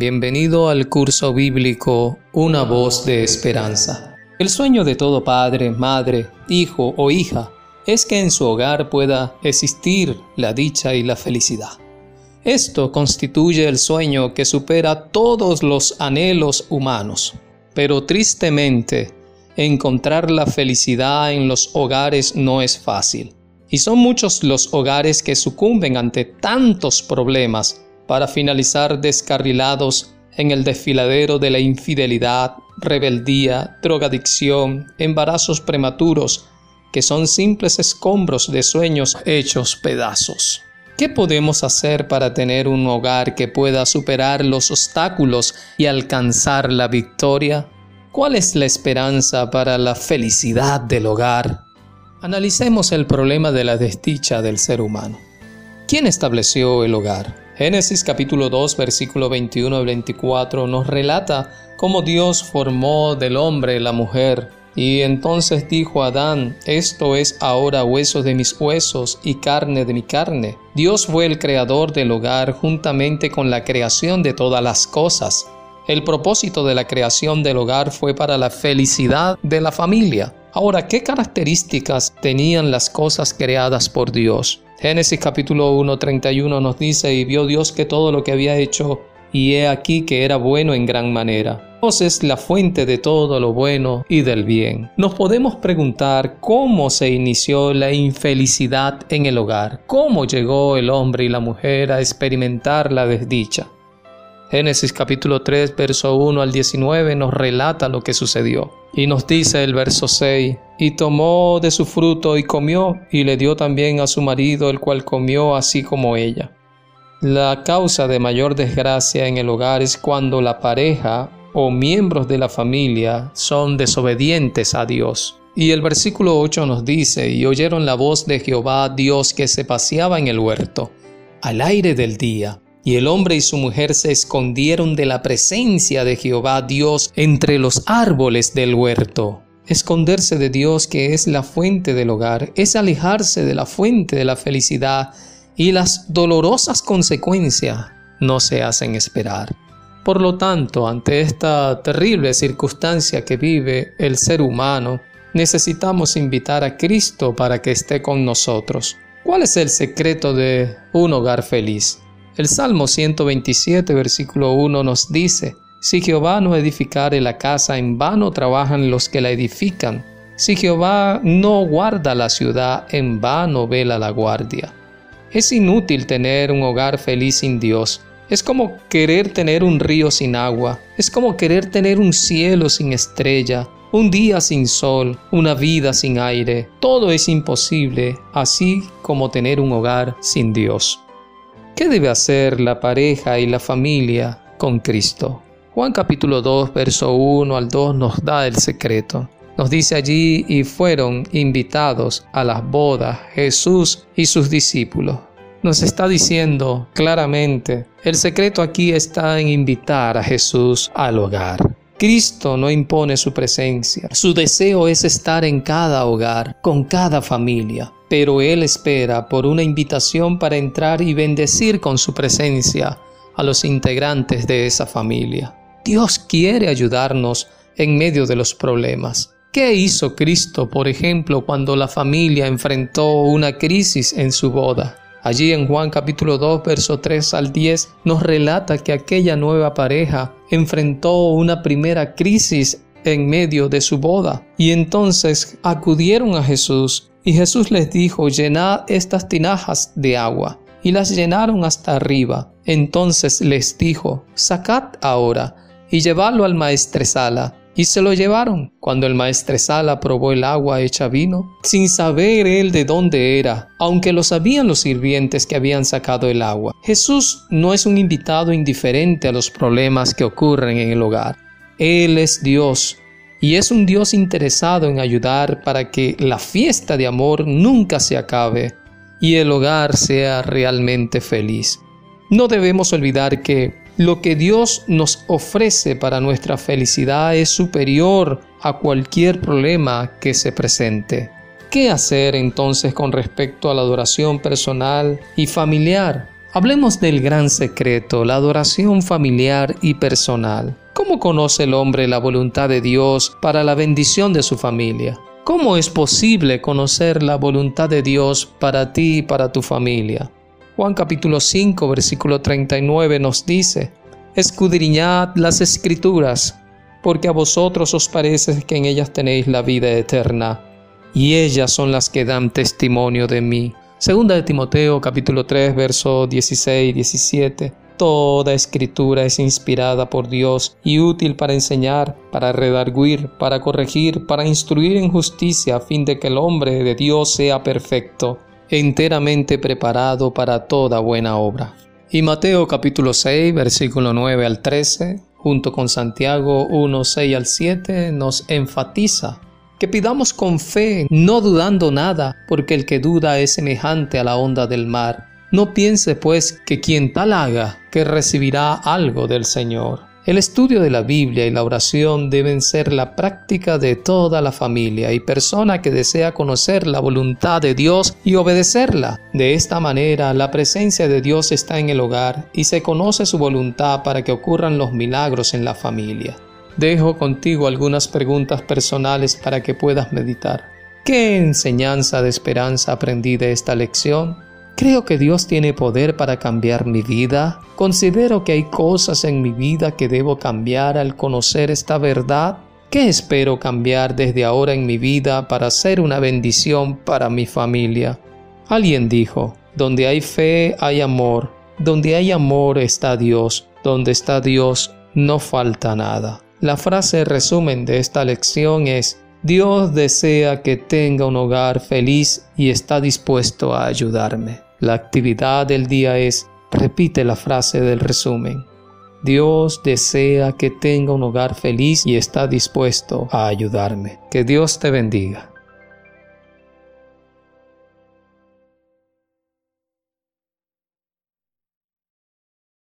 Bienvenido al curso bíblico Una voz de esperanza. El sueño de todo padre, madre, hijo o hija es que en su hogar pueda existir la dicha y la felicidad. Esto constituye el sueño que supera todos los anhelos humanos, pero tristemente encontrar la felicidad en los hogares no es fácil. Y son muchos los hogares que sucumben ante tantos problemas para finalizar descarrilados en el desfiladero de la infidelidad, rebeldía, drogadicción, embarazos prematuros, que son simples escombros de sueños hechos pedazos. ¿Qué podemos hacer para tener un hogar que pueda superar los obstáculos y alcanzar la victoria? ¿Cuál es la esperanza para la felicidad del hogar? Analicemos el problema de la desdicha del ser humano. ¿Quién estableció el hogar? Génesis capítulo 2 versículo 21 al 24 nos relata cómo Dios formó del hombre la mujer. Y entonces dijo Adán, esto es ahora hueso de mis huesos y carne de mi carne. Dios fue el creador del hogar juntamente con la creación de todas las cosas. El propósito de la creación del hogar fue para la felicidad de la familia. Ahora, ¿qué características tenían las cosas creadas por Dios? Génesis capítulo 1, 31 nos dice, y vio Dios que todo lo que había hecho, y he aquí que era bueno en gran manera. Dios es la fuente de todo lo bueno y del bien. Nos podemos preguntar cómo se inició la infelicidad en el hogar, cómo llegó el hombre y la mujer a experimentar la desdicha. Génesis capítulo 3, verso 1 al 19 nos relata lo que sucedió. Y nos dice el verso 6, y tomó de su fruto y comió, y le dio también a su marido, el cual comió así como ella. La causa de mayor desgracia en el hogar es cuando la pareja o miembros de la familia son desobedientes a Dios. Y el versículo 8 nos dice, y oyeron la voz de Jehová Dios que se paseaba en el huerto, al aire del día y el hombre y su mujer se escondieron de la presencia de Jehová Dios entre los árboles del huerto. Esconderse de Dios, que es la fuente del hogar, es alejarse de la fuente de la felicidad y las dolorosas consecuencias no se hacen esperar. Por lo tanto, ante esta terrible circunstancia que vive el ser humano, necesitamos invitar a Cristo para que esté con nosotros. ¿Cuál es el secreto de un hogar feliz? El Salmo 127, versículo 1 nos dice, Si Jehová no edificare la casa, en vano trabajan los que la edifican. Si Jehová no guarda la ciudad, en vano vela la guardia. Es inútil tener un hogar feliz sin Dios. Es como querer tener un río sin agua. Es como querer tener un cielo sin estrella, un día sin sol, una vida sin aire. Todo es imposible, así como tener un hogar sin Dios. ¿Qué debe hacer la pareja y la familia con Cristo? Juan capítulo 2, verso 1 al 2 nos da el secreto. Nos dice allí, y fueron invitados a las bodas Jesús y sus discípulos. Nos está diciendo claramente, el secreto aquí está en invitar a Jesús al hogar. Cristo no impone su presencia. Su deseo es estar en cada hogar, con cada familia pero Él espera por una invitación para entrar y bendecir con su presencia a los integrantes de esa familia. Dios quiere ayudarnos en medio de los problemas. ¿Qué hizo Cristo, por ejemplo, cuando la familia enfrentó una crisis en su boda? Allí en Juan capítulo 2, verso 3 al 10 nos relata que aquella nueva pareja enfrentó una primera crisis en medio de su boda y entonces acudieron a Jesús y Jesús les dijo, llenad estas tinajas de agua. Y las llenaron hasta arriba. Entonces les dijo, sacad ahora y llevadlo al maestresala. Y se lo llevaron. Cuando el maestresala probó el agua hecha vino, sin saber él de dónde era, aunque lo sabían los sirvientes que habían sacado el agua. Jesús no es un invitado indiferente a los problemas que ocurren en el hogar. Él es Dios y es un Dios interesado en ayudar para que la fiesta de amor nunca se acabe y el hogar sea realmente feliz. No debemos olvidar que lo que Dios nos ofrece para nuestra felicidad es superior a cualquier problema que se presente. ¿Qué hacer entonces con respecto a la adoración personal y familiar? Hablemos del gran secreto, la adoración familiar y personal. ¿Cómo conoce el hombre la voluntad de Dios para la bendición de su familia? ¿Cómo es posible conocer la voluntad de Dios para ti y para tu familia? Juan capítulo 5 versículo 39 nos dice, Escudriñad las escrituras, porque a vosotros os parece que en ellas tenéis la vida eterna, y ellas son las que dan testimonio de mí. Segunda de Timoteo capítulo 3 verso 16 y 17. Toda escritura es inspirada por Dios y útil para enseñar, para redarguir, para corregir, para instruir en justicia, a fin de que el hombre de Dios sea perfecto, enteramente preparado para toda buena obra. Y Mateo capítulo 6, versículo 9 al 13, junto con Santiago 1, 6 al 7, nos enfatiza que pidamos con fe, no dudando nada, porque el que duda es semejante a la onda del mar no piense pues que quien tal haga, que recibirá algo del Señor. El estudio de la Biblia y la oración deben ser la práctica de toda la familia y persona que desea conocer la voluntad de Dios y obedecerla. De esta manera, la presencia de Dios está en el hogar y se conoce su voluntad para que ocurran los milagros en la familia. Dejo contigo algunas preguntas personales para que puedas meditar. ¿Qué enseñanza de esperanza aprendí de esta lección? Creo que Dios tiene poder para cambiar mi vida. Considero que hay cosas en mi vida que debo cambiar al conocer esta verdad. ¿Qué espero cambiar desde ahora en mi vida para ser una bendición para mi familia? Alguien dijo, donde hay fe hay amor, donde hay amor está Dios, donde está Dios no falta nada. La frase resumen de esta lección es, Dios desea que tenga un hogar feliz y está dispuesto a ayudarme. La actividad del día es, repite la frase del resumen. Dios desea que tenga un hogar feliz y está dispuesto a ayudarme. Que Dios te bendiga.